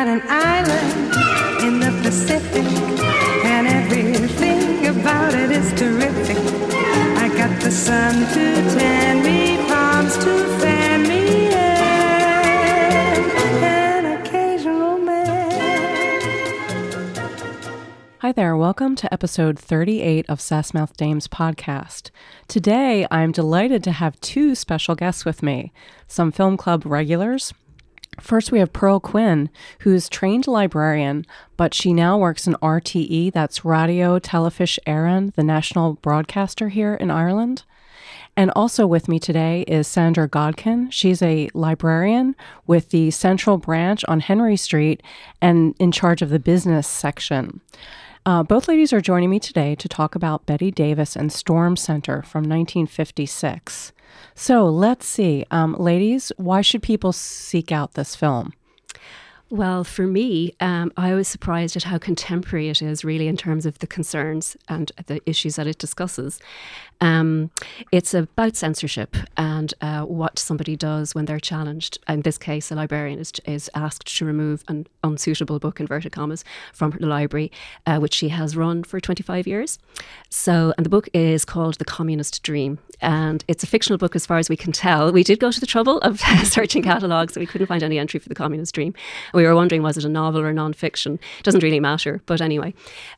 got an island in the Pacific, and everything about it is terrific. I got the sun to tan me, palms to fan me, and an occasional man. Hi there, welcome to episode 38 of Sassmouth Dames podcast. Today, I'm delighted to have two special guests with me some film club regulars. First, we have Pearl Quinn, who is trained librarian, but she now works in RTE, that's Radio Telefís Éireann, the national broadcaster here in Ireland. And also with me today is Sandra Godkin. She's a librarian with the Central Branch on Henry Street and in charge of the business section. Uh, both ladies are joining me today to talk about Bette Davis and Storm Center from 1956. So let's see. Um, ladies, why should people seek out this film? Well, for me, um, I was surprised at how contemporary it is, really, in terms of the concerns and the issues that it discusses. Um, it's about censorship and uh, what somebody does when they're challenged. In this case, a librarian is, is asked to remove an unsuitable book, inverted commas, from the library, uh, which she has run for 25 years. So, and the book is called The Communist Dream. And it's a fictional book as far as we can tell. We did go to the trouble of searching catalogues, so we couldn't find any entry for The Communist Dream. We were wondering was it a novel or non fiction? Doesn't really matter, but anyway.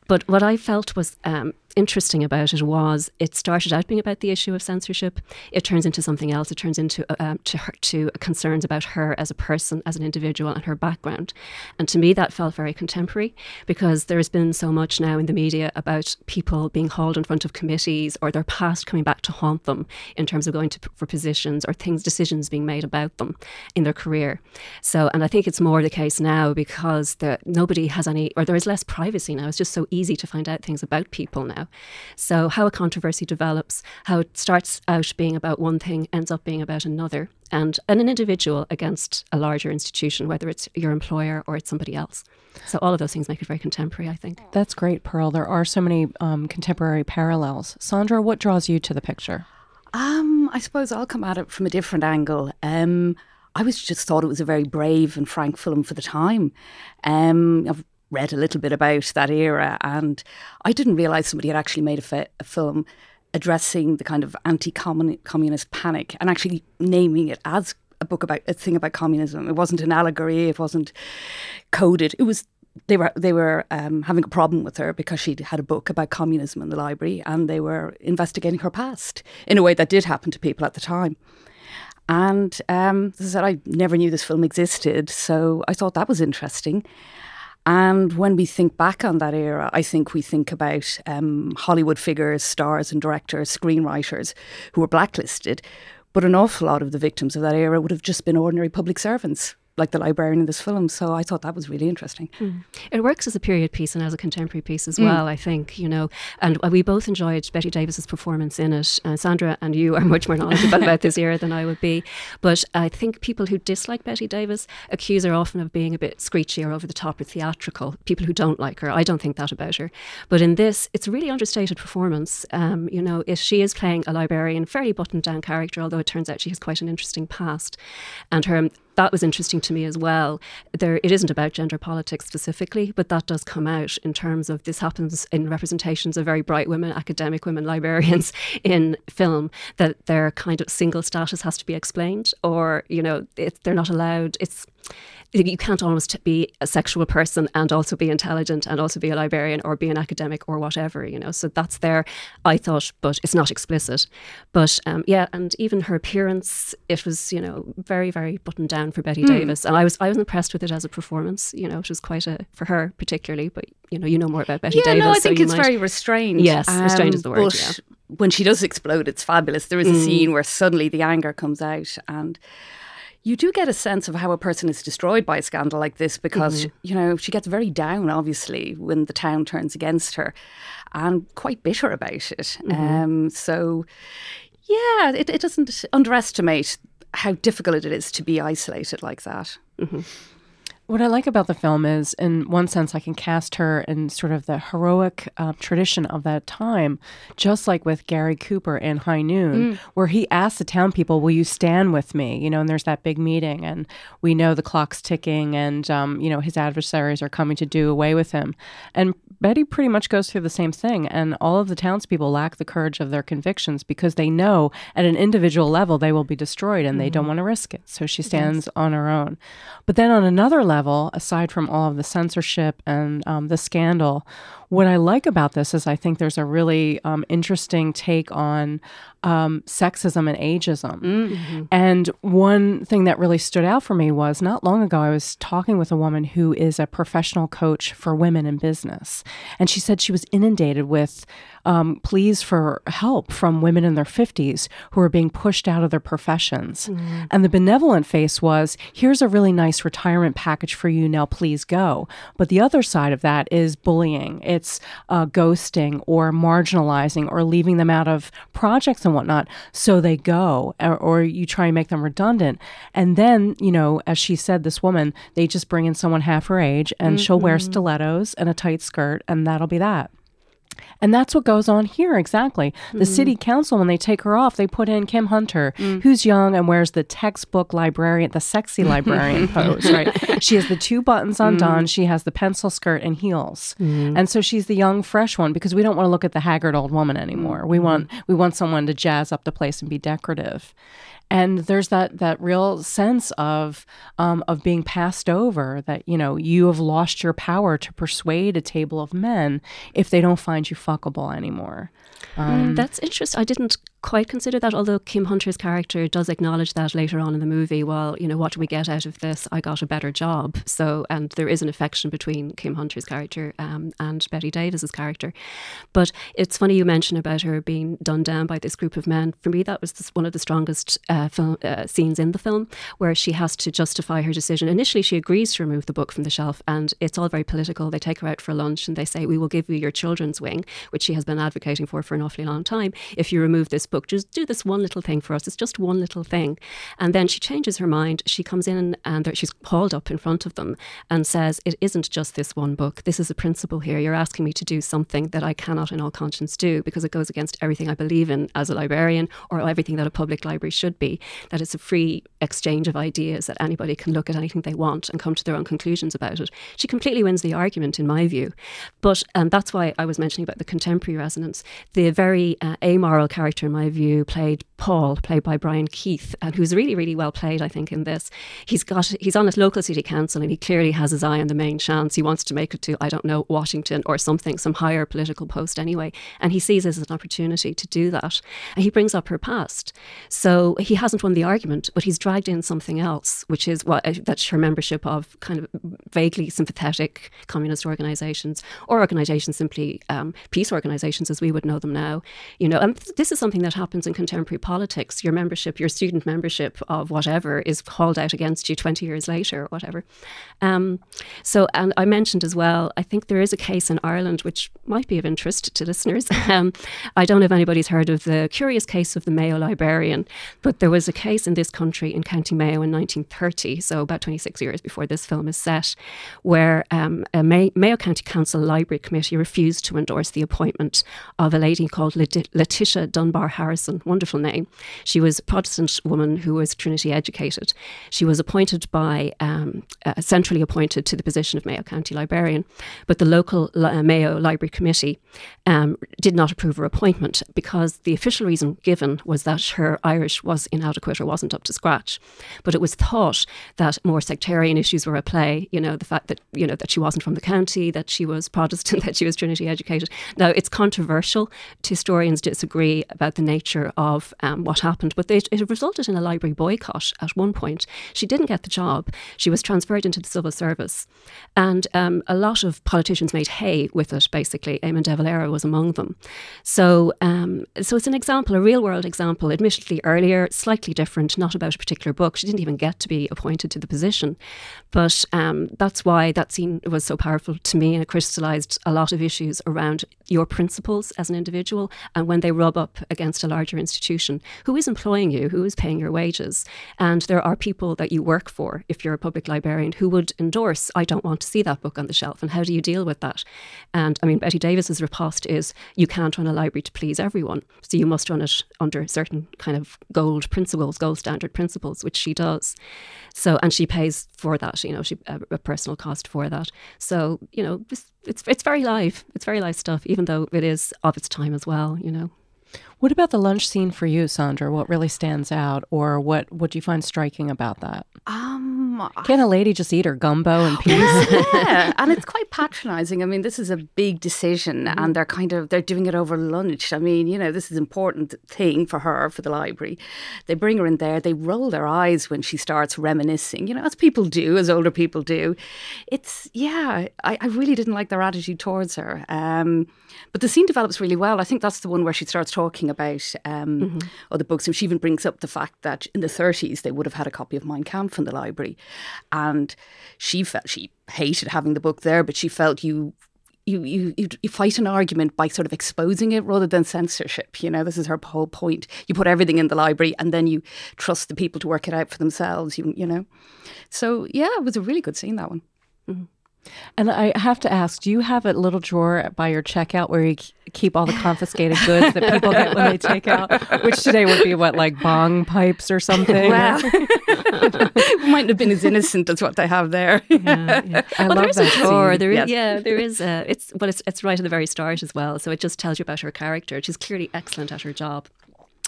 But what I felt was um, interesting about it was it started out being about the issue of censorship. It turns into something else. It turns into uh, um, to her, to concerns about her as a person, as an individual, and her background. And to me, that felt very contemporary because there has been so much now in the media about people being hauled in front of committees or their past coming back to haunt them in terms of going to for positions or things, decisions being made about them in their career. So, and I think it's more the case now because the, nobody has any, or there is less privacy now. It's just so easy to find out things about people now. So, how a controversy develops, how it starts out being about one thing, ends up being about another, and, and an individual against a larger institution, whether it's your employer or it's somebody else. So, all of those things make it very contemporary, I think. That's great, Pearl. There are so many um, contemporary parallels. Sandra, what draws you to the picture? Um, I suppose I'll come at it from a different angle. Um, I was just thought it was a very brave and frank film for the time. Um, I've read a little bit about that era, and I didn't realize somebody had actually made a, a film addressing the kind of anti-communist panic and actually naming it as a book about a thing about communism. It wasn't an allegory. It wasn't coded. It was they were they were um, having a problem with her because she'd had a book about communism in the library, and they were investigating her past in a way that did happen to people at the time. And um, I said, I never knew this film existed, so I thought that was interesting. And when we think back on that era, I think we think about um, Hollywood figures, stars and directors, screenwriters who were blacklisted. But an awful lot of the victims of that era would have just been ordinary public servants like the librarian in this film. So I thought that was really interesting. Mm. It works as a period piece and as a contemporary piece as mm. well, I think, you know. And we both enjoyed Bette Davis's performance in it. Uh, Sandra and you are much more knowledgeable about this era than I would be. But I think people who dislike Bette Davis accuse her often of being a bit screechy or over the top or theatrical. People who don't like her, I don't think that about her. But in this, it's a really understated performance. Um, you know, if she is playing a librarian, fairly buttoned down character, although it turns out she has quite an interesting past. And her that was interesting to me as well. There, it isn't about gender politics specifically, but that does come out in terms of this happens in representations of very bright women, academic women, librarians in film. That their kind of single status has to be explained, or you know, it, they're not allowed. It's you can't almost be a sexual person and also be intelligent and also be a librarian or be an academic or whatever, you know. So that's there, I thought, but it's not explicit. But um, yeah, and even her appearance, it was, you know, very, very buttoned down for Bette mm. Davis. And I was I was impressed with it as a performance, you know, it was quite a, for her particularly, but you know, you know more about Bette yeah, Davis. No, I think so it's might... very restrained. Yes, um, restrained is the word. Yeah. When she does explode, it's fabulous. There is a mm. scene where suddenly the anger comes out and you do get a sense of how a person is destroyed by a scandal like this because, mm-hmm. you know, she gets very down, obviously, when the town turns against her and quite bitter about it. Mm-hmm. Um, so, yeah, it, it, doesn't underestimate how difficult it is to be isolated like that. Mm-hmm. What I like about the film is, in one sense, I can cast her in sort of the heroic uh, tradition of that time, just like with Gary Cooper in High Noon, where he asks the town people, "Will you stand with me?" You know, and there's that big meeting, and we know the clock's ticking, and um, you know his adversaries are coming to do away with him, and Bette pretty much goes through the same thing, and all of the townspeople lack the courage of their convictions because they know at an individual level they will be destroyed, and they don't want to risk it. So she stands on her own. But then on another level, aside from all of the censorship and um, the scandal, what I like about this is I think there's a really um, interesting take on um, sexism and ageism. And one thing that really stood out for me was not long ago, I was talking with a woman who is a professional coach for women in business. And she said she was inundated with um, pleas for help from women in their 50s who are being pushed out of their professions. And the benevolent face was here's a really nice retirement package for you. Now, please go. But the other side of that is bullying. It's uh, ghosting or marginalizing or leaving them out of projects and whatnot. So they go, or, or you try and make them redundant. And then, you know, as she said, this woman, they just bring in someone half her age and she'll wear stilettos and a tight skirt, and that'll be that. And that's what goes on here exactly. The mm-hmm. city council, when they take her off, they put in Kim Hunter, mm. who's young and wears the textbook librarian, the sexy librarian pose, right? She has the two buttons undone. Mm. She has the pencil skirt and heels. Mm. And so she's the young, fresh one because we don't want to look at the haggard old woman anymore. We want we want someone to jazz up the place and be decorative. And there's that that real sense of um, of being passed over. That you know you have lost your power to persuade a table of men if they don't find you fuckable anymore. Um, That's interesting. I didn't quite consider that, although Kim Hunter's character does acknowledge that later on in the movie. Well, you know, what do we get out of this? I got a better job. So, and there is an affection between Kim Hunter's character um, and Bette Davis's character. But it's funny you mention about her being done down by this group of men. For me, that was this, one of the strongest uh, film, uh, scenes in the film, where she has to justify her decision. Initially, she agrees to remove the book from the shelf, and it's all very political. They take her out for lunch and they say, "We will give you your children's wing," which she has been advocating for for an awfully long time. If you remove this book, just do this one little thing for us. It's just one little thing. And then she changes her mind. She comes in and she's hauled up in front of them and says, It isn't just this one book. This is a principle here. You're asking me to do something that I cannot in all conscience do because it goes against everything I believe in as a librarian or everything that a public library should be. That it's a free exchange of ideas, that anybody can look at anything they want and come to their own conclusions about it. She completely wins the argument, in my view. But um, that's why I was mentioning about the contemporary resonance. The very uh, amoral character, in my view, played Paul, played by Brian Keith, and who's really, really well played, I think, in this. He's got he's on a local city council, and he clearly has his eye on the main chance. He wants to make it to I don't know Washington or something, some higher political post anyway, and he sees this as an opportunity to do that. And he brings up her past, so he hasn't won the argument, but he's dragged in something else, which is what uh, that's her membership of kind of vaguely sympathetic communist organisations or organisations simply um, peace organisations as we would know them now. You know, and this is something that happens in contemporary politics. Your membership, your student membership of whatever, is called out against you twenty years later or whatever. Um, so, and I mentioned as well, I think there is a case in Ireland which might be of interest to listeners. Um, I don't know if anybody's heard of the curious case of the Mayo librarian, but there was a case in this country in County Mayo in 1930, so about 26 years before this film is set, where um, a May- Mayo County Council Library Committee refused to endorse the appointment of a lady called Leti- Letitia Dunbar Harrison. Wonderful name. She was a Protestant woman who was Trinity educated. She was appointed by, um, uh, centrally appointed to the position of Mayo County Librarian, but the local uh, Mayo Library Committee um, did not approve her appointment because the official reason given was that her Irish was inadequate or wasn't up to scratch. But it was thought that more sectarian issues were at play. You know, the fact that you know that she wasn't from the county, that she was Protestant, that she was Trinity educated. Now it's controversial. Historians disagree about the nature of um, what happened, but it, resulted in a library boycott at one point. She didn't get the job. She was transferred into the civil service, and um, a lot of politicians made hay with it. Basically, Eamon De Valera was among them. So, um, so it's an example, a real world example. Admittedly, earlier, slightly different, not about a particular book. She didn't even get to be appointed to the position, but um, that's why that scene was so powerful to me, and it crystallized a lot of issues around your principles as an individual and when they rub up against a larger institution who is employing you, who is paying your wages. And there are people that you work for, if you're a public librarian, who would endorse, I don't want to see that book on the shelf. And how do you deal with that? And I mean, Bette Davis's riposte is you can't run a library to please everyone. So you must run it under certain kind of gold principles, gold standard principles, which she does. So, and she pays for that, you know, she a, a personal cost for that. So, you know, it's it's very live. It's very live stuff, even though it is of its time as well. You know. What about the lunch scene for you, Sandra? What really stands out, or what what do you find striking about that? Um, Can a lady just eat her gumbo in peace? yeah, and it's quite patronising. I mean, this is a big decision, Mm-hmm. and they're kind of they're doing it over lunch. I mean, you know, this is an important thing for her for the library. They bring her in there. They roll their eyes when she starts reminiscing. You know, as people do, as older people do. It's yeah. I, I really didn't like their attitude towards her. Um, but the scene develops really well. I think that's the one where she starts talking about um, other books, and she even brings up the fact that in the 30s they would have had a copy of Mein Kampf in the library, and she felt she hated having the book there, but she felt you. You, you you fight an argument by sort of exposing it rather than censorship. You know, this is her whole point. You put everything in the library, and then you trust the people to work it out for themselves. You you know, so yeah, it was a really good scene that one. Mm-hmm. And I have to ask, do you have a little drawer by your checkout where you keep all the confiscated goods that people get when they take out? Which today would be what, like bong pipes or something? Well, it mightn't have been as innocent as what they have there. I well, love there is that a drawer. There is, Yes. yeah, there is. A, it's well, it's it's right at the very start as well. So it just tells you about her character. She's clearly excellent at her job.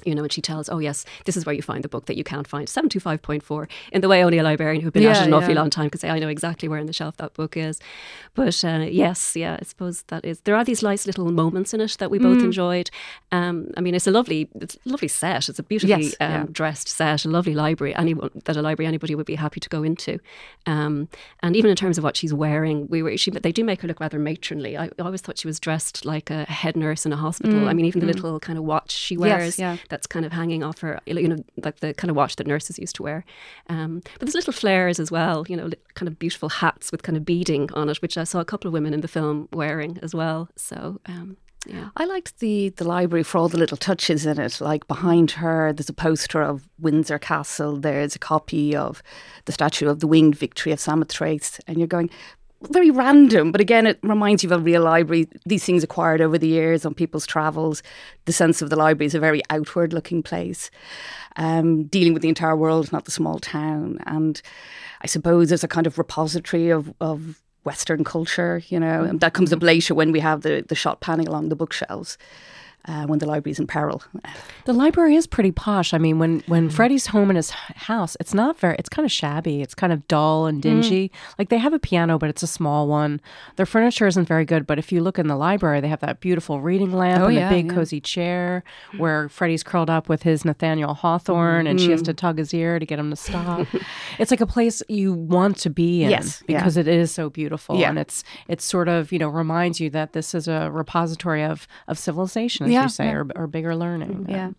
You know, and she tells, "Oh yes, this is where you find the book that you can't find." Seven two five point four. In the way only a librarian who'd been at Yeah, it an awfully yeah. long time could say, "I know exactly where in the shelf that book is." But uh, yes, yeah, I suppose that is. There are these nice little moments in it that we Mm. both enjoyed. Um, I mean, it's a lovely, it's a lovely set. It's a beautifully Yes, um, yeah. dressed set, a lovely library. Anyone that a library anybody would be happy to go into. Um, and even in terms of what she's wearing, we were she, but they do make her look rather matronly. I, I always thought she was dressed like a head nurse in a hospital. I mean, even the little kind of watch she wears yeah. That's kind of hanging off her, you know, like the kind of watch that nurses used to wear. Um, but there's little flares as well, you know, kind of beautiful hats with kind of beading on it, which I saw a couple of women in the film wearing as well. So. Um, yeah. I liked the the library for all the little touches in it. Like behind her, there's a poster of Windsor Castle. There's a copy of the statue of the winged victory of Samothrace, and you're going very random. But again, it reminds you of a real library. These things acquired over the years on people's travels. The sense of the library is a very outward looking place, um, dealing with the entire world, not the small town. And I suppose there's a kind of repository of of Western culture, you know, and that comes up later when we have the, the shot panning along the bookshelves uh, when the library's in peril. The library is pretty posh. I mean, when when Freddie's home in his house, it's not very. It's kind of shabby. It's kind of dull and dingy. Like they have a piano, but it's a small one. Their furniture isn't very good. But if you look in the library, they have that beautiful reading lamp Oh, and yeah, the big yeah. cozy chair where Freddie's curled up with his Nathaniel Hawthorne, and she has to tug his ear to get him to stop. it's like a place you want to be in Yes, yeah. because it is so beautiful, Yeah. and it's it's sort of you know reminds you that this is a repository of of civilization, Yeah, you say, yeah. or, or bigger learning. Yeah.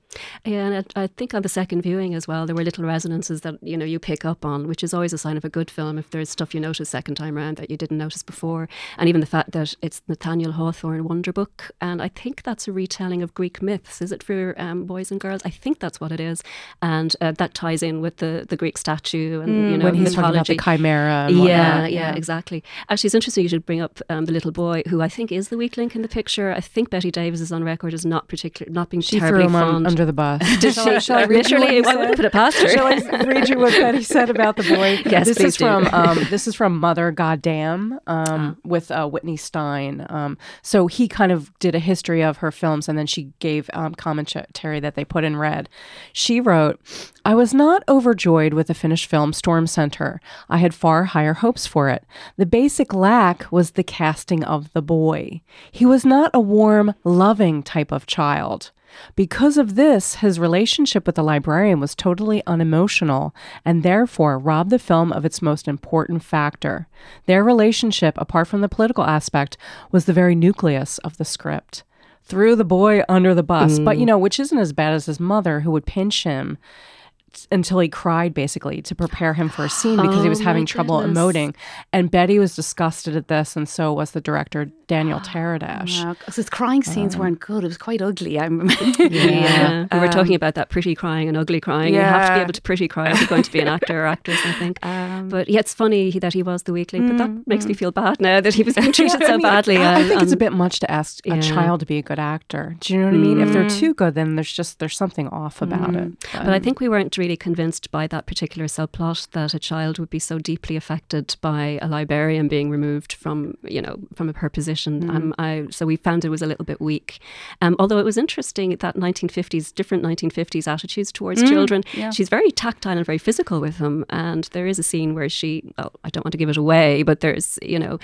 Yeah, and I, I think on the second viewing as well, there were little resonances that you know you pick up on, which is always a sign of a good film. If there's stuff you notice second time around that you didn't notice before, and even the fact that it's Nathaniel Hawthorne Wonder Book, and I think that's a retelling of Greek myths. Is it for um, boys and girls? I think that's what it is, and uh, that ties in with the the Greek statue and you know when he's talking about the mythology. chimera. Yeah, whatnot. yeah, exactly. Actually, it's interesting you should bring up um, the little boy who I think is the weak link in the picture. I think Bette Davis is on record as not particular, not being She terribly fond. under the bus. Did Shall I- she? shall I read you what Literally, he I wouldn't said? put it past her. Shall I read you what Bette said about the boy? Yes, this please is do. from um, this is from Mother Goddamn um, with uh, Whitney Stine. Um, so he kind of did a history of her films, and then she gave um, commentary that they put in red. She wrote, "I was not overjoyed with the finished film Storm Center. I had far higher hopes for it. The basic lack was the casting of the boy. He was not a warm, loving type of child." Because of this, his relationship with the librarian was totally unemotional and therefore robbed the film of its most important factor. Their relationship, apart from the political aspect, was the very nucleus of the script. Threw the boy under the bus, but you mm. know, which isn't as bad as his mother, who would pinch him until he cried basically to prepare him for a scene because he was Oh, having my trouble goodness. emoting. And Bette was disgusted at this, and so was the director Daniel Taradash. Wow, 'cause his crying um, scenes weren't good. It was quite ugly. I remember. Yeah, we were talking um, about that pretty crying and ugly crying. You have to be Um, able to pretty cry if you're going to be an actor or actress, I think. Um, but yeah, it's funny that he was the weakling, but that mm, makes me mm. feel bad now that he was being treated I so mean, badly. I, I and- think it's a bit much to ask a child to be a good actor. Do you know what I mean? If they're mm. too good, then there's just there's something off about it. But I um, think we weren't really convinced by that particular subplot that a child would be so deeply affected by a librarian being removed from, you know, from her position. Um, I, so we found it was a little bit weak. Um, although it was interesting that 1950s, different 1950s attitudes towards children. yeah. She's very tactile and very physical with them. And there is a scene where she, well, I don't want to give it away, but there's, you know,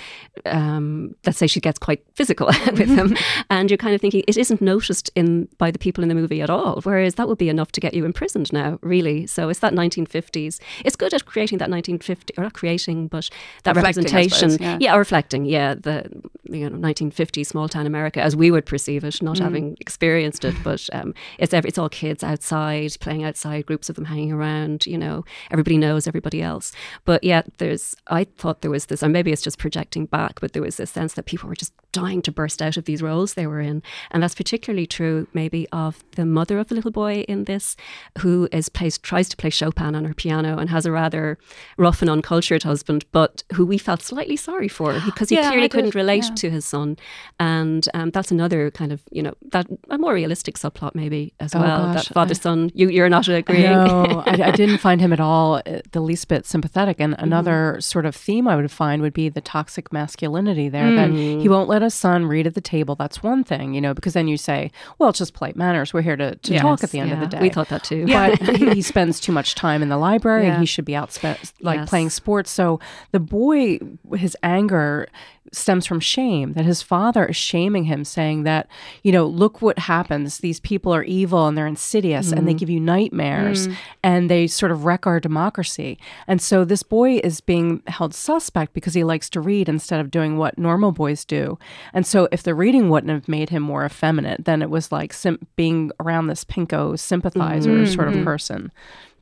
um, let's say she gets quite physical with him. And you're kind of thinking it isn't noticed in by the people in the movie at all. Whereas that would be enough to get you imprisoned now, really. So it's that 1950s. It's good at creating that 1950, or not creating, but that Reflecting, representation. suppose, yeah. or reflecting, yeah, the you know 1950s small town America as we would perceive it, not having experienced it. But um, it's ev- it's all kids outside playing outside, groups of them hanging around. You know, everybody knows everybody else. But yeah, there's I thought there was this, or maybe it's just projecting back, but there was this sense that people were just dying to burst out of these roles they were in, and that's particularly true maybe of the mother of the little boy in this, who is plays tries to play Chopin on her piano and has a rather rough and uncultured husband, but who we felt slightly sorry for because he Yeah, clearly couldn't relate yeah. to his son, and um, that's another kind of you know that a more realistic subplot maybe as Oh, well. gosh, that father son, you you're not agreeing. No, I, I didn't find him at all uh, the least bit sympathetic. And Mm-hmm. another sort of theme I would find would be the toxic masculinity there. That Mm. he won't let his son read at the table. That's one thing, you know, because then you say, well, it's just polite manners. We're here to, to Yes, talk at the end of the day. we thought that too. but he he spends too much time in the library and he should be out spe- like Yes. playing sports. So the boy, his anger stems from shame that his father is shaming him, saying that, you know, look what happens. These people are evil and they're insidious and they mm-hmm. give you nightmares mm. and they sort of wreck our democracy. And so this boy is being held suspect because he likes to read instead of doing what normal boys do. And so if the reading wouldn't have made him more effeminate, then it was like sim- being around this pinko sympathizer mm-hmm. sort of mm-hmm. person.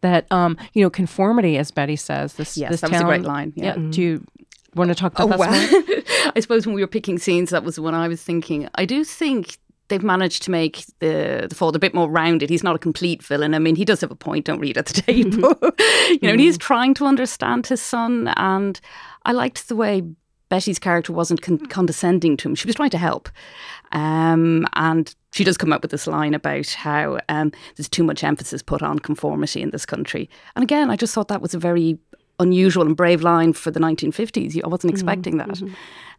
That um, you know, conformity, as Betty says, this Yes, this that was a great line, yeah. Mm-hmm. Do you want to talk Oh, about that? well. I suppose when we were picking scenes, that was the one I was thinking. I do think they've managed to make the the Ford a bit more rounded. He's not a complete villain. I mean, he does have a point. Don't read at the mm-hmm. table. you know, and he's mm-hmm. trying to understand his son. And I liked the way Bette's character wasn't con- condescending to him. She was trying to help. Um, and she does come up with this line about how um, there's too much emphasis put on conformity in this country. And again, I just thought that was a very unusual and brave line for the 1950s. I wasn't expecting that.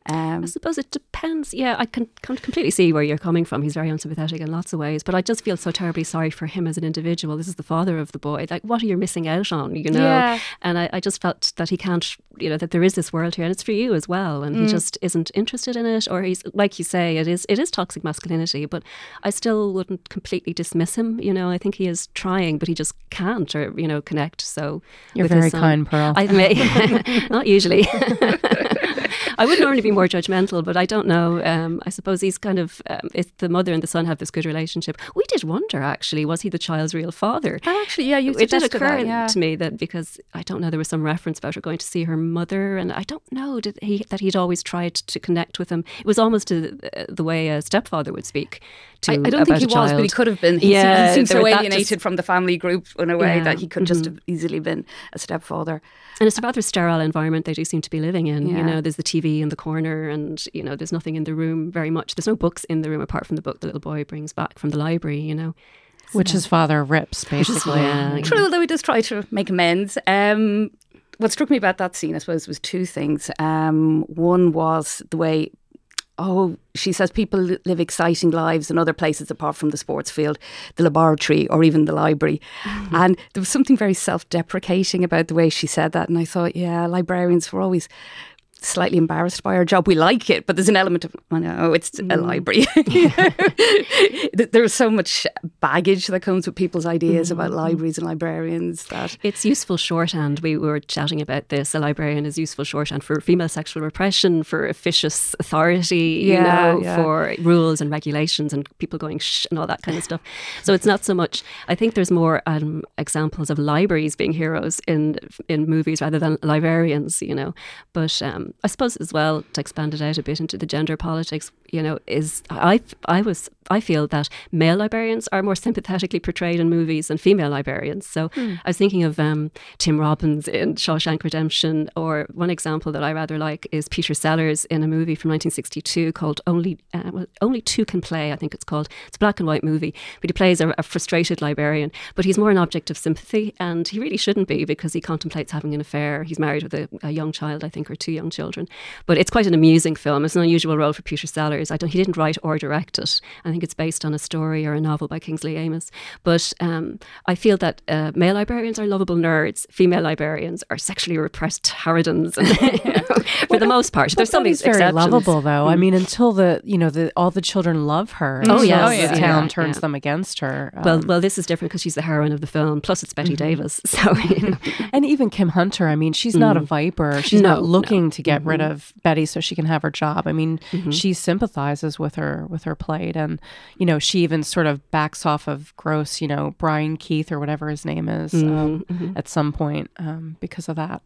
Um, I suppose it depends. Yeah, I can, can completely see where you're coming from. He's very unsympathetic in lots of ways, but I just feel so terribly sorry for him as an individual. This is the father of the boy. Like, what are you missing out on? You know? Yeah. And I, I just felt that he can't, you know, that there is this world here, and it's for you as well. And he just isn't interested in it, or he's like you say, it is it is toxic masculinity. But I still wouldn't completely dismiss him. You know, I think he is trying, but he just can't, or you know, connect. So You're very kind, Pearl. I may not usually. I would normally be more judgmental, but I don't know. Um, I suppose he's kind of um, if the mother and the son have this good relationship. We did wonder actually, was he the child's real father? and actually, yeah, you it did occur that, yeah. to me that because I don't know, there was some reference about her going to see her mother, and I don't know did he that he'd always tried to connect with him. It was almost a, the way a stepfather would speak to. I, I don't think he was, but he could have been. He, Yeah, he seems so alienated just- from the family group in a way Yeah, that he could just mhm. have easily been a stepfather. And it's a rather sterile environment they do seem to be living in. You know, there's the TV in the corner, and you know, there's nothing in the room very much. There's no books in the room apart from the book the little boy brings back from the library. You know, Which his father rips, basically. yeah, True, although he does try to make amends. Um, what struck me about that scene, I suppose, was two things. Um, one was the way, oh, she says people live exciting lives in other places apart from the sports field, the laboratory, or even the library. And there was something very self deprecating about the way she said that. And I thought, yeah, librarians were always slightly embarrassed by our job. We like it, but there's an element of, I know, it's a Mm. library. There's so much baggage that comes with people's ideas Mm-hmm. about libraries and librarians that. It's useful shorthand. We were chatting about this. A librarian is useful shorthand for female sexual repression, for officious authority, Yeah, you know, yeah. for rules and regulations and people going shh and all that kind of stuff. So it's not so much. I think there's more um, examples of libraries being heroes in in movies rather than librarians, you know. But um, I suppose as well to expand it out a bit into the gender politics, you know, is I I was I feel that male librarians are more sympathetically portrayed in movies than female librarians. So Hmm. I was thinking of um, Tim Robbins in Shawshank Redemption, or one example that I rather like is Peter Sellers in a movie from 1962 called Only uh, well, Only Two Can Play. I think it's called. It's a black and white movie, but he plays a, a frustrated librarian. But he's more an object of sympathy, and he really shouldn't be because he contemplates having an affair. He's married with a, a young child, I think, or two young children. But it's quite an amusing film. It's an unusual role for Peter Sellers. I don't. He didn't write or direct it. I think it's based on a story or a novel by Kingsley Amis. But um, I feel that uh, male librarians are lovable nerds. Female librarians are sexually repressed harridans, for the most part. There's some Somebody's very exceptions. lovable, though. I mean, until the you know the all the children love her. Oh, yes. the Oh, yeah. town Yeah, turns yeah. them against her. Well, Um, well, this is different because she's the heroine of the film. Plus, it's Bette Davis. So, you know. and even Kim Hunter. I mean, she's not a viper. She's Mm. No, not no. Mm-hmm. looking to get rid of Bette so she can have her job. I mean, she sympathizes with her with her plight, and you know, she even sort of backs off of gross, you know, Brian Keith or whatever his name is um, Mm-hmm. at some point um, because of that.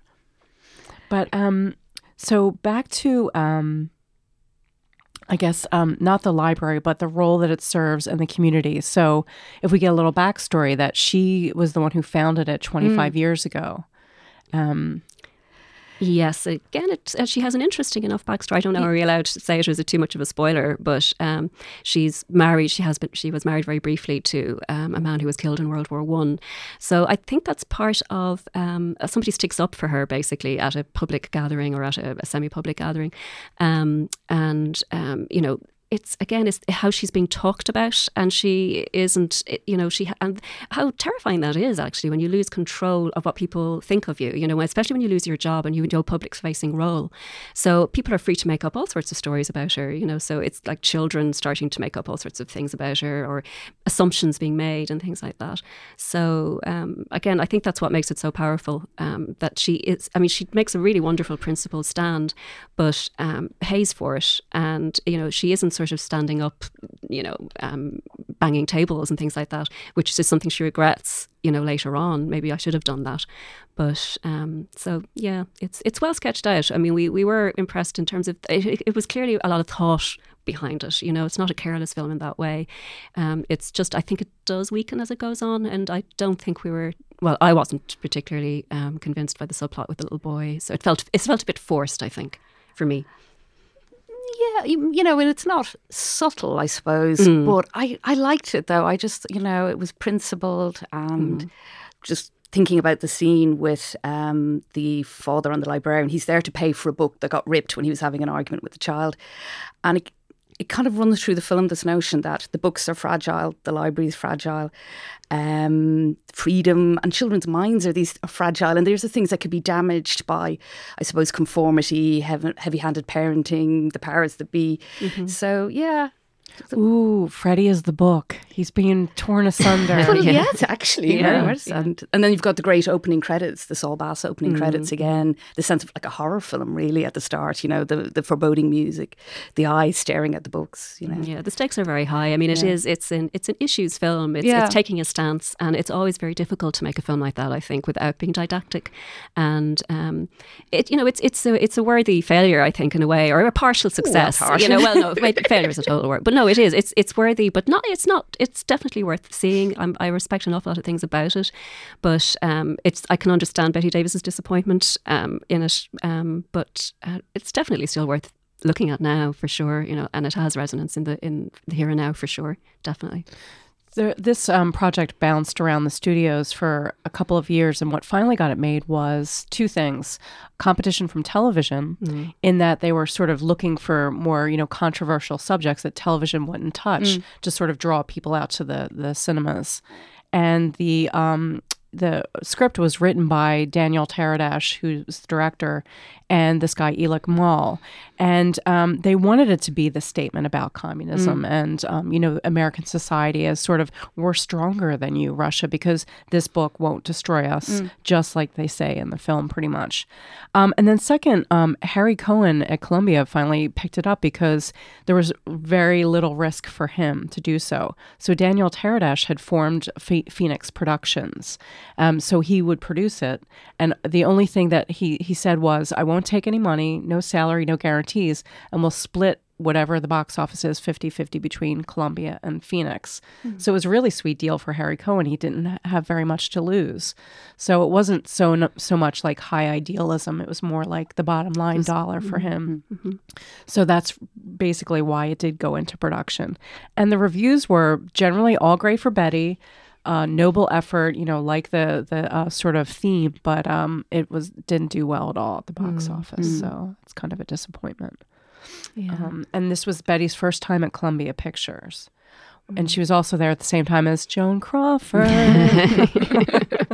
But um, so back to um, I guess um, not the library, but the role that it serves in the community. So, if we get a little backstory, that she was the one who founded it 25 Mm. years ago. Um, Yes, again, it, uh, she has an interesting enough backstory. I don't know, are we allowed to say it? or Is it too much of a spoiler? But um, she's married. She has been. She was married very briefly to um, a man who was killed in World War One. So I think that's part of um, uh, somebody sticks up for her basically at a public gathering or at a, a semi-public gathering, um, and um, you know. It's again, it's how she's being talked about, and she isn't. You know, she and how terrifying that is actually when you lose control of what people think of you. You know, especially when you lose your job and you no public-facing role. So people are free to make up all sorts of stories about her. You know, so it's like children starting to make up all sorts of things about her, or assumptions being made and things like that. So um, again, I think that's what makes it so powerful. Um, that she is. I mean, she makes a really wonderful principled stand, but um, pays for it, and you know, she isn't sort of standing up, you know, um, banging tables and things like that, which is something she regrets. You know, later on, maybe I should have done that. But um, so yeah, it's it's well sketched out. I mean, we we were impressed in terms of it, it was clearly a lot of thought behind it. You know, it's not a careless film in that way. Um, it's just I think it does weaken as it goes on, and I don't think we were. Well, I wasn't particularly um, convinced by the subplot with the little boy, so it felt it felt a bit forced. I think for me. Yeah, you, you know, and it's not subtle, I suppose, Mm. but I, I liked it though. I just, you know, it was principled and Mm. just thinking about the scene with um, the father and the librarian. He's there to pay for a book that got ripped when he was having an argument with the child. And it, it kind of runs through the film this notion that the books are fragile, the library is fragile, um, freedom and children's minds are these are fragile, and there's the things that could be damaged by, I suppose, conformity, heavy handed parenting, the powers that be. So yeah. Ooh, Freddie is the book. He's being torn asunder. Well, Yeah. yes, actually, very Yeah, much. And, and then you've got the great opening credits, the Saul Bass opening credits again, the sense of like a horror film, really, at the start, you know, the, the foreboding music, the eyes staring at the books, you know. Yeah, the stakes are very high. I mean, it is. It's an it's an issues film. It's, Yeah. it's taking a stance, and it's always very difficult to make a film like that. I think without being didactic, and um, it you know it's it's a it's a worthy failure. I think in a way, or a partial success. harsh. you know, well, no, failure is a total word, but no, it is. It's it's worthy, but not. It's not. It's definitely worth seeing. I'm, I respect an awful lot of things about it, but um, it's I can understand Bette Davis's disappointment um, in it, um, but uh, it's definitely still worth looking at now for sure. You know, and it has resonance in the in the here and now for sure, definitely. There, this um, project bounced around the studios for a couple of years, and what finally got it made was two things: competition from television, in that they were sort of looking for more, you know, controversial subjects that television wouldn't touch to sort of draw people out to the the cinemas, and the um, the script was written by Daniel Taradash, who's the director, and this guy Elick Moll, and um, they wanted it to be the statement about communism Mm. and um, you know American society as sort of we're stronger than you, Russia, because this book won't destroy us, Mm. just like they say in the film, pretty much. Um, and then second, um, Harry Cohn at Columbia finally picked it up because there was very little risk for him to do so. So Daniel Taradash had formed Phoenix Productions, um, so he would produce it. And the only thing that he he said was, "I won't take any money, no salary, no guarantees, and we'll split." Whatever the box office is, 50 50 between Columbia and Phoenix. Hmm. So it was a really sweet deal for Harry Cohn. He didn't have very much to lose. So it wasn't so so much like high idealism. It was more like the bottom line dollar for him. Mm-hmm, mm-hmm. So that's basically why it did go into production. And the reviews were generally all great for Bette. Uh, noble effort, you know, like the the uh, sort of theme, but um, it was didn't do well at all at the box office. So it's kind of a disappointment. Yeah. Um, and this was Bette's first time at Columbia Pictures. And she was also there at the same time as Joan Crawford.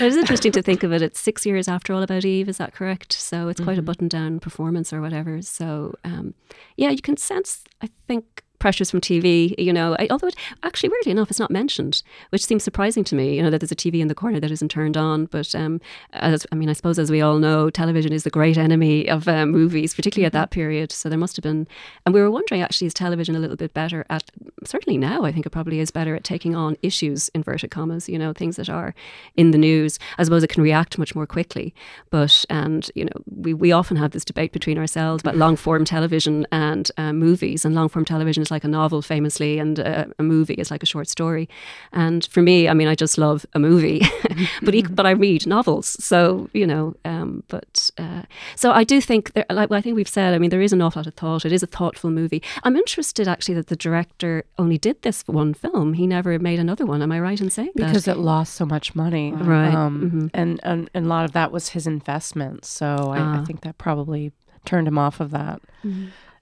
It is interesting to think of it. It's six years after All About Eve, is that correct? So it's quite a button down performance or whatever. So, um, yeah, you can sense, I think, pressures from TV, you know, I, although it, actually, weirdly enough, it's not mentioned, which seems surprising to me, you know, that there's a TV in the corner that isn't turned on. But, um, as, I mean, I suppose as we all know, television is the great enemy of uh, movies, particularly at that period. So there must have been, and we were wondering actually, is television a little bit better at, certainly now, I think it probably is better at taking on issues, inverted commas, you know, things that are in the news. I suppose it can react much more quickly. But, and, you know, we, we often have this debate between ourselves about long form television and uh, movies. And long form television is like a novel, famously, and uh, a movie is like a short story. And for me, I mean, I just love a movie, but but I read novels. So, you know, um, but uh, so I do think, there, like I think we've said, I mean, there is an awful lot of thought. It is a thoughtful movie. I'm interested actually that the director only did this one film. He never made another one. Am I right in saying that? because it lost so much money. Right. Um, and, and, and a lot of that was his investment. So I, I Ah. think that probably turned him off of that.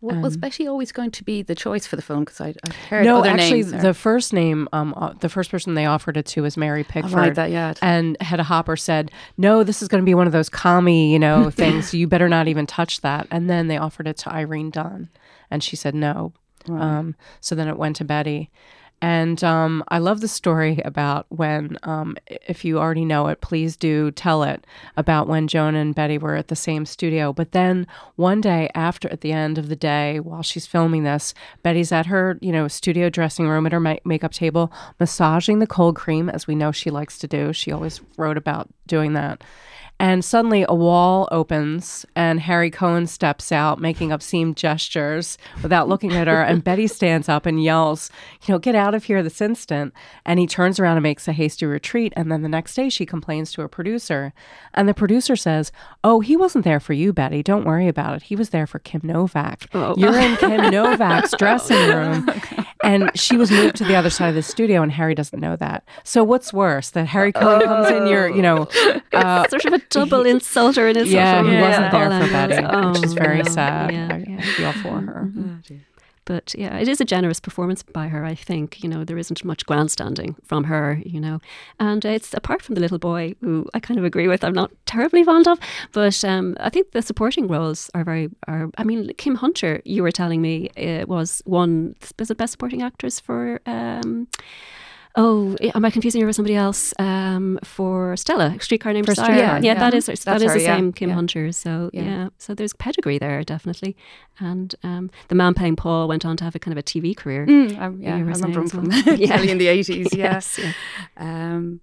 W- was Bette always going to be the choice for the film? Because I I heard no, other actually, names there. the first name, um, uh, the first person they offered it to was Mary Pickford. right, that- yeah. And Hedda Hopper said, "No, this is going to be one of those commie, you know, things. So You better not even touch that." And then they offered it to Irene Dunne, and she said no. Um, so then it went to Bette. And um, I love the story about when, um, if you already know it, please do tell it about when Joan and Bette were at the same studio. But then one day after, at the end of the day, while she's filming this, Bette's at her, you know, studio dressing room at her ma- makeup table, massaging the cold cream, as we know she likes to do. She always wrote about doing that. And suddenly a wall opens and Harry Cohn steps out, making obscene gestures without looking at her. And Bette stands up and yells, You know, get out of here this instant. And he turns around and makes a hasty retreat. And then the next day she complains to a producer. And the producer says, Oh, he wasn't there for you, Bette. Don't worry about it. He was there for Kim Novak. You're in Kim Novak's dressing room. And she was moved to the other side of the studio, and Harry doesn't know that. So what's worse, that Harry Cohn comes in your, you know, uh, sort of a double insult or an insult yeah, from he wasn't there for angles. Bette, Oh, which is very no. sad. Yeah, I, I yeah. feel for her. But yeah, it is a generous performance by her. I think you know there isn't much grandstanding from her. You know, and it's apart from the little boy who I kind of agree with. I'm not terribly fond of, but um, I think the supporting roles are very. Are I mean, Kim Hunter, you were telling me uh, was one was it best supporting actress for. Um, Oh, am I confusing her with somebody else? Um, for Stella, Streetcar Named For Desire. Streetcar, yeah, yeah. that is that That's is her, the yeah, same Kim yeah. Hunter. So yeah. Yeah. so there's pedigree there definitely, and um, the man playing Paul went on to have a kind of a TV career. Mm, um, yeah, I remember him from. Yeah. in the eighties. Yes, yeah. Um,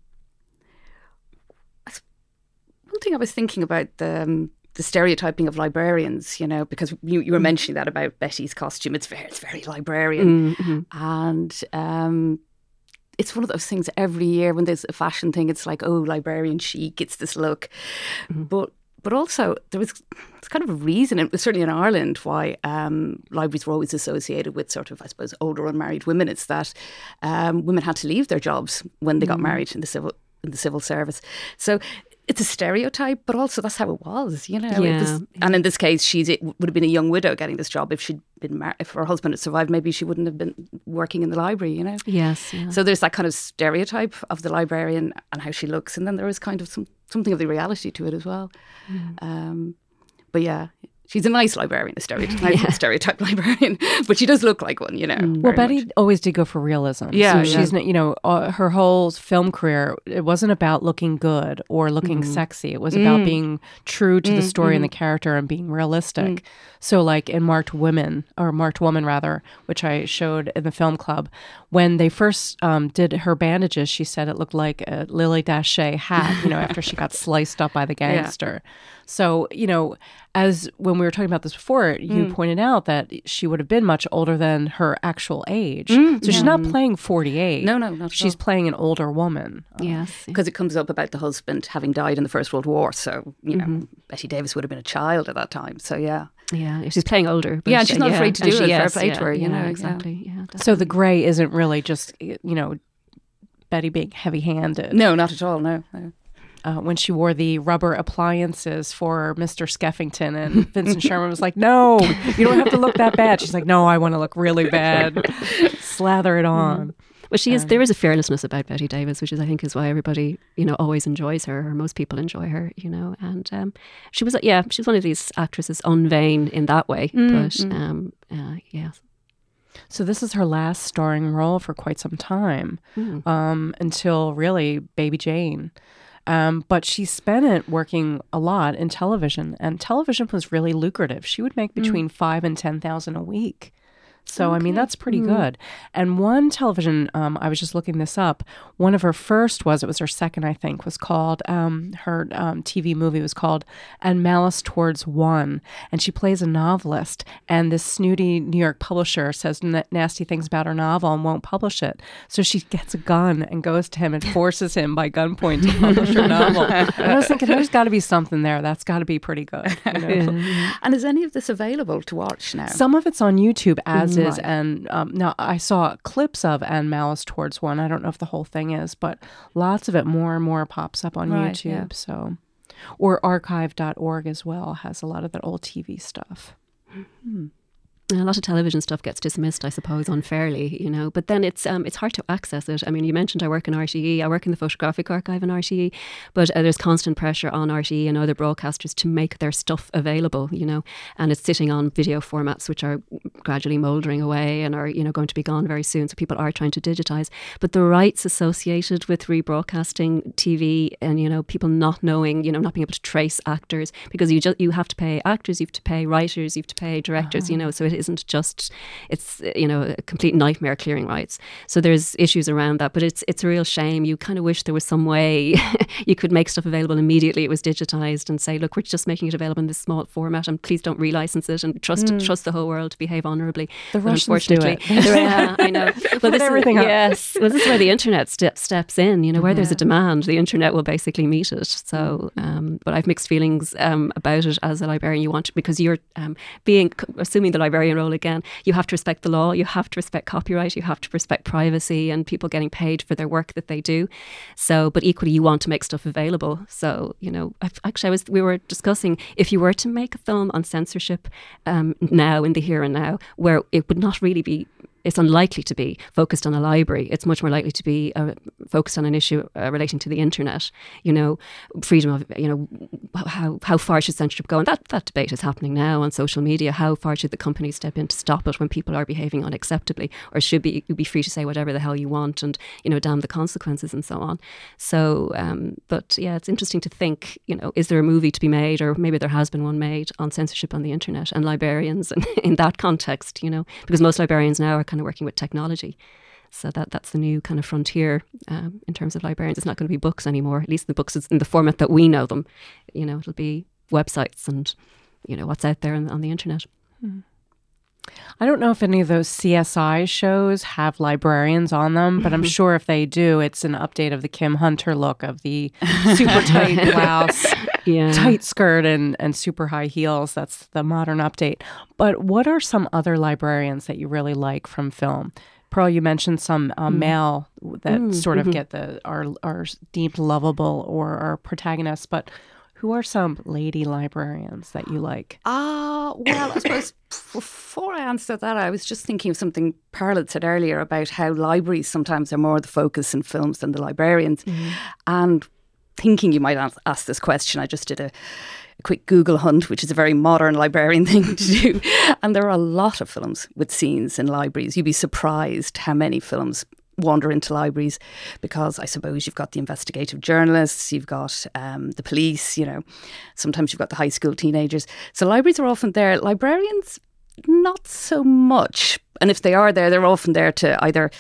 one thing I was thinking about the um, the stereotyping of librarians, you know, because you, you were mentioning that about Bette's costume. It's very it's very librarian, Mhm. and um, it's one of those things every year when there's a fashion thing. It's like oh, librarian chic. It's this look, but but also there was it's kind of a reason, and certainly in Ireland, why um, libraries were always associated with sort of, I suppose, older unmarried women. It's that um, women had to leave their jobs when they got married in the civil in the civil service. So it's a stereotype, but also that's how it was, you know. Yeah. was- and in this case, she's it would have been a young widow getting this job if she'd been mar- if her husband had survived. Maybe she wouldn't have been working in the library, you know. Yes. Yeah. So there's that kind of stereotype of the librarian and how she looks, and then there is kind of some something of the reality to it as well. Mm. Um, but yeah, she's a nice librarian, a stereotype, stereotype librarian, but she does look like one, you know. Mm. Well, Bette much. always did go for realism. Yeah, so yeah. she's not, you know, uh, her whole film career. It wasn't about looking good or looking Mm-hmm. sexy. It was about being true to the story and the character and being realistic. Mm. So, like in Marked Women or Marked Woman, rather, which I showed in the film club, when they first um, did her bandages, she said it looked like a Lily Daché hat. You know, after she got sliced up by the gangster. So, you know, as when we were talking about this before, you Mm. pointed out that she would have been much older than her actual age. so she's not playing 48. Mm, No, no, not at She's all. playing an older woman. yes. because it comes up about the husband having died in the First World War. So you know, Mm-hmm. Bette Davis would have been a child at that time. So yeah, Yeah. She's playing older. But Yeah, she's not afraid to do she- it. Fair yes, play to her, you yeah, know, yeah. Exactly. Yeah. So the gray isn't really just, you know, Bette being heavy handed. no, not at all. No, no. Uh, when she wore the rubber appliances for Mr. Skeffington, and Vincent Sherman was like, No, you don't have to look that bad. She's like, No, I want to look really bad. Slather it on. Well, she is. There is a fearlessness about Bette Davis, which is, I think, is why everybody, you know, always enjoys her, or most people enjoy her, you know. And um, she was, yeah, she's one of these actresses unvain in that way. but um, uh, yeah, So this is her last starring role for quite some time, um, until really Baby Jane. Um, but she spent it working a lot in television, and television was really lucrative. She would make between five and ten thousand a week. So I mean that's pretty good. And one television, um, I was just looking this up. One of her first was it was her second, I think, was called um, her um, TV movie was called "And Malice Towards One," and she plays a novelist. And this snooty New York publisher says n- nasty things about her novel and won't publish it. So she gets a gun and goes to him and forces him by gunpoint to publish her novel. And I was thinking, there's got to be something there. That's got to be pretty good. you know? And is any of this available to watch now? Some of it's on YouTube as Right. and um, now I saw clips of and Malice Towards One. I don't know if the whole thing is, but lots of it more and more pops up on Right, YouTube. yeah. So, or archive.org as well has a lot of that old TV stuff. And a lot of television stuff gets dismissed, I suppose, unfairly, you know. But then it's um, it's hard to access it. I mean, you mentioned I work in RTE, I work in the photographic archive in RTE, but uh, there's constant pressure on RTE and other broadcasters to make their stuff available, you know. And it's sitting on video formats which are gradually mouldering away and are you know going to be gone very soon. So people are trying to digitize, but the rights associated with rebroadcasting TV and you know people not knowing, you know, not being able to trace actors because you just you have to pay actors, you have to pay writers, you have to pay directors, you know. So it isn't just it's you know a complete nightmare clearing rights. So there's issues around that, but it's it's a real shame. You kind of wish there was some way you could make stuff available immediately. It was digitized and say, look, we're just making it available in this small format, and please don't relicense it and trust trust the whole world to behave honorably. The But Russians do it. unfortunately- yeah, I know. Well, this everything is, up. yes, well, this is where the internet ste- steps in. You know, where there's a demand, the internet will basically meet it. So, um, but I've mixed feelings um, about it as a librarian. You want because you're um, being assuming the librarian role again. You have to respect the law. You have to respect copyright. You have to respect privacy and people getting paid for their work that they do. So, but equally, you want to make stuff available. So, you know, I've, actually, I was we were discussing if you were to make a film on censorship um, now in the here and now, where it would not really be it's unlikely to be focused on a library. It's much more likely to be uh, focused on an issue uh, relating to the internet. You know, freedom of you know how how far should censorship go? And that that debate is happening now on social media. How far should the companies step in to stop it when people are behaving unacceptably, or should be you be free to say whatever the hell you want and you know damn the consequences and so on. So, um, but yeah, it's interesting to think. You know, is there a movie to be made, or maybe there has been one made on censorship on the internet and librarians, and in that context, you know, because most librarians now are kind of working with technology. So that that's the new kind of frontier um, in terms of librarians. It's not going to be books anymore. At least the books in the format that we know them. You know, it'll be websites and you know what's out there on, on the internet. I don't know if any of those CSI shows have librarians on them, but I'm sure if they do, it's an update of the Kim Hunter look of the super tight blouse, Yeah. tight skirt, and, and super high heels. That's the modern update. But what are some other librarians that you really like from film? Pearl, you mentioned some uh, Mm. male that sort mm-hmm. of get the are are deemed lovable or are protagonists, but who are some lady librarians that you like? Ah, well, I suppose before I answer that, I was just thinking of something Pearl had said earlier about how libraries sometimes are more the focus in films than the librarians. And thinking you might ask, ask this question, I just did a, a quick Google hunt, which is a very modern librarian thing to do. And there are a lot of films with scenes in libraries. You'd be surprised how many films wander into libraries because I suppose you've got the investigative journalists, you've got um, the police, you know, sometimes you've got the high school teenagers. So libraries are often there. Librarians, not so much. And if they are there, they're often there to either,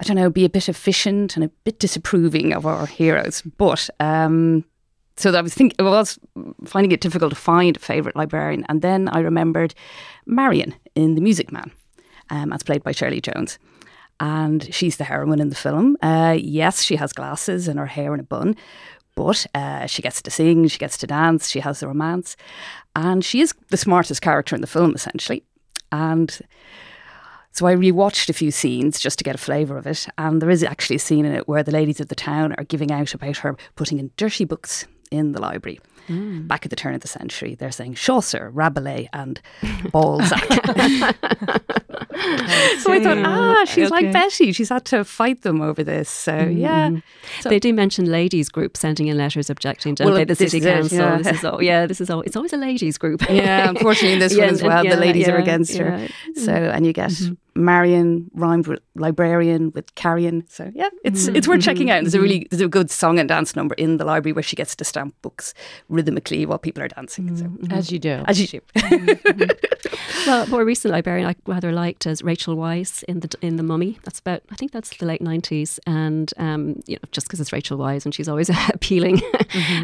I don't know, be a bit efficient and a bit disapproving of our heroes. But um, so I was thinking, I was finding it difficult to find a favourite librarian. And then I remembered Marion in The Music Man, um, as played by Shirley Jones and she's the heroine in the film. Uh, yes, she has glasses and her hair in a bun, but uh, she gets to sing, she gets to dance, she has the romance, and she is the smartest character in the film, essentially. And so I rewatched a few scenes just to get a flavour of it, and there is actually a scene in it where the ladies of the town are giving out about her putting in dirty books in the library. Back at the turn of the century, they're saying Chaucer, Rabelais, and Balzac. so I thought, ah, she's like Okay. Bette. She's had to fight them over this. So yeah, So- they do mention ladies' groups sending in letters objecting, don't Well, they? The this city is it, council. yeah. This is all, yeah, this is all. It's always a ladies' group. yeah. Unfortunately, in this Yeah, one as well, yeah, the ladies are against her. yeah. Mm-hmm. So and you get Marion rhymed with librarian with carrion. So yeah, it's Mm-hmm. it's worth checking out. There's a really there's a good song and dance number in the library where she gets to stamp books rhythmically while people are dancing. So Mm-hmm. As you do. as you do. well, more recent librarian I rather liked as Rachel Weisz in the in the Mummy. That's about I think that's the late nineties, and um, you know just because it's Rachel Weisz and she's always appealing.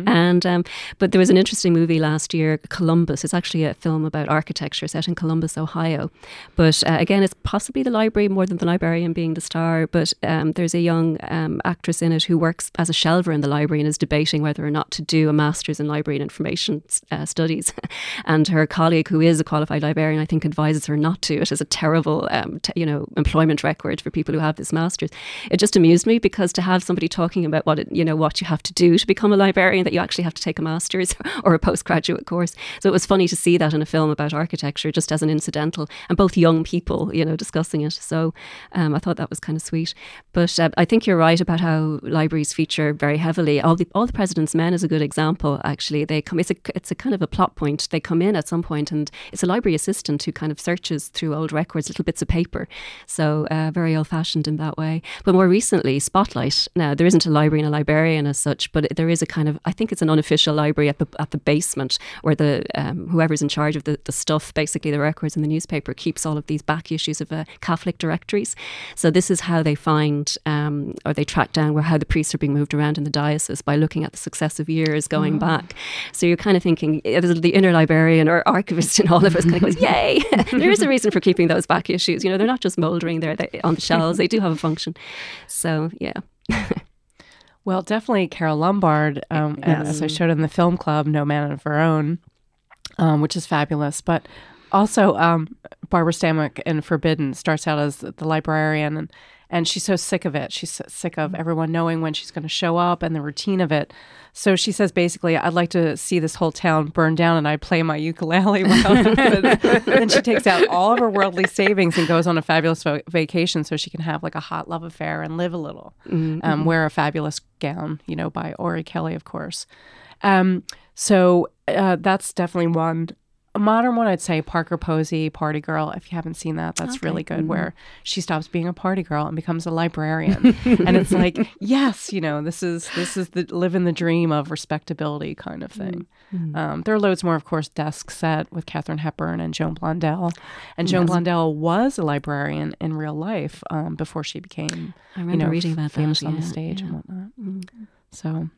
And um, but there was an interesting movie last year, Columbus. It's actually a film about architecture set in Columbus, Ohio. But uh, again, it's possibly the library more than the librarian being the star. But um, there's a young um, actress in it who works as a shelver in the library and is debating whether or not to do a master's in library and information uh, studies. and her colleague, who is a qualified librarian, I think advises her not to. It is a terrible, um, t- you know, employment record for people who have this master's. It just amused me because to have somebody talking about what it, you know what you have to do to become a librarian, that you actually have to take a master's or a postgraduate course. So it was funny to see that in a film about architecture, just as an incidental, and both young people, you know, discussing it. So um, I thought that was kind of sweet. But uh, I think you're right about how libraries feature very heavily. All the all the President's Men is a good example. Actually, they come. It's a it's a kind of a plot point. They come in at some point, and it's a library assistant who kind of searches through old records, little bits of paper. So uh, very old fashioned in that way. But more recently, Spotlight. Now there isn't a library and a librarian as such, but there is a kind of I think it's an unofficial library at the at the basement where the um, whoever's in charge of the, the stuff, basically the records in the newspaper, keeps all of these back issues of uh, Catholic directories. So this is how they find um, or they track down where how the priests are being moved around in the diocese by looking at the successive years going back. So you're kind of thinking the inner librarian or archivist in all of us kind of goes, yay! there is a reason for keeping those back issues. You know, they're not just mouldering there on the shelves; they do have a function. So yeah. Well, definitely Carole Lombard, um, as I showed in the film club, No Man of Her Own, um, which is fabulous. But also, um, Barbara Stanwyck in Forbidden starts out as the librarian, and, and she's so sick of it. She's sick of everyone knowing when she's going to show up and the routine of it. So she says basically, I'd like to see this whole town burn down, and I play my ukulele. and then she takes out all of her worldly savings and goes on a fabulous va- vacation so she can have like a hot love affair and live a little. Um, wear a fabulous gown, you know, by Orry-Kelly, of course. Um, so uh, that's definitely one. A modern one, I'd say Parker Posey, Party Girl. If you haven't seen that, that's really good. Where she stops being a party girl and becomes a librarian, and it's like, yes, you know, this is this is the living the dream of respectability kind of thing. Um, there are loads more, of course. Desk Set with Katharine Hepburn and Joan Blondell, and Joan Blondell was a librarian in real life um, before she became, I you know, reading about that, famous on the stage yeah. and whatnot. So.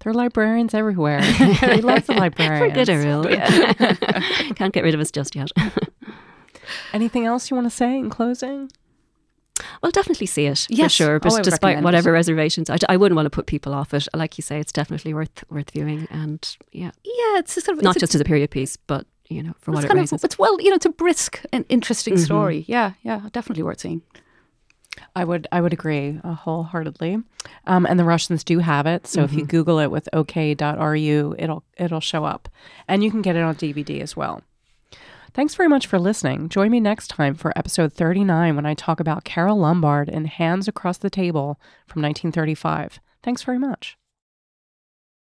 There are librarians everywhere. we love the For librarians. good or ill, yeah. Can't get rid of us just yet. Anything else you want to say in closing? Well, definitely see it for sure. But Oh, despite recommend it. whatever reservations, I, d- I wouldn't want to put people off it. Like you say, it's definitely worth worth viewing, and yeah, Yeah, it's sort of not just as a period piece, but you know for it's what it kind raises. of it's well, you know, it's a brisk and interesting mm-hmm. story. Yeah, yeah, definitely worth seeing. I would I would agree uh, wholeheartedly. Um, and the Russians do have it, so if you Google it with OK.ru, it'll it'll show up, and you can get it on DVD as well. Thanks very much for listening. Join me next time for episode 39 when I talk about Carole Lombard in Hands Across the Table from 1935. Thanks very much.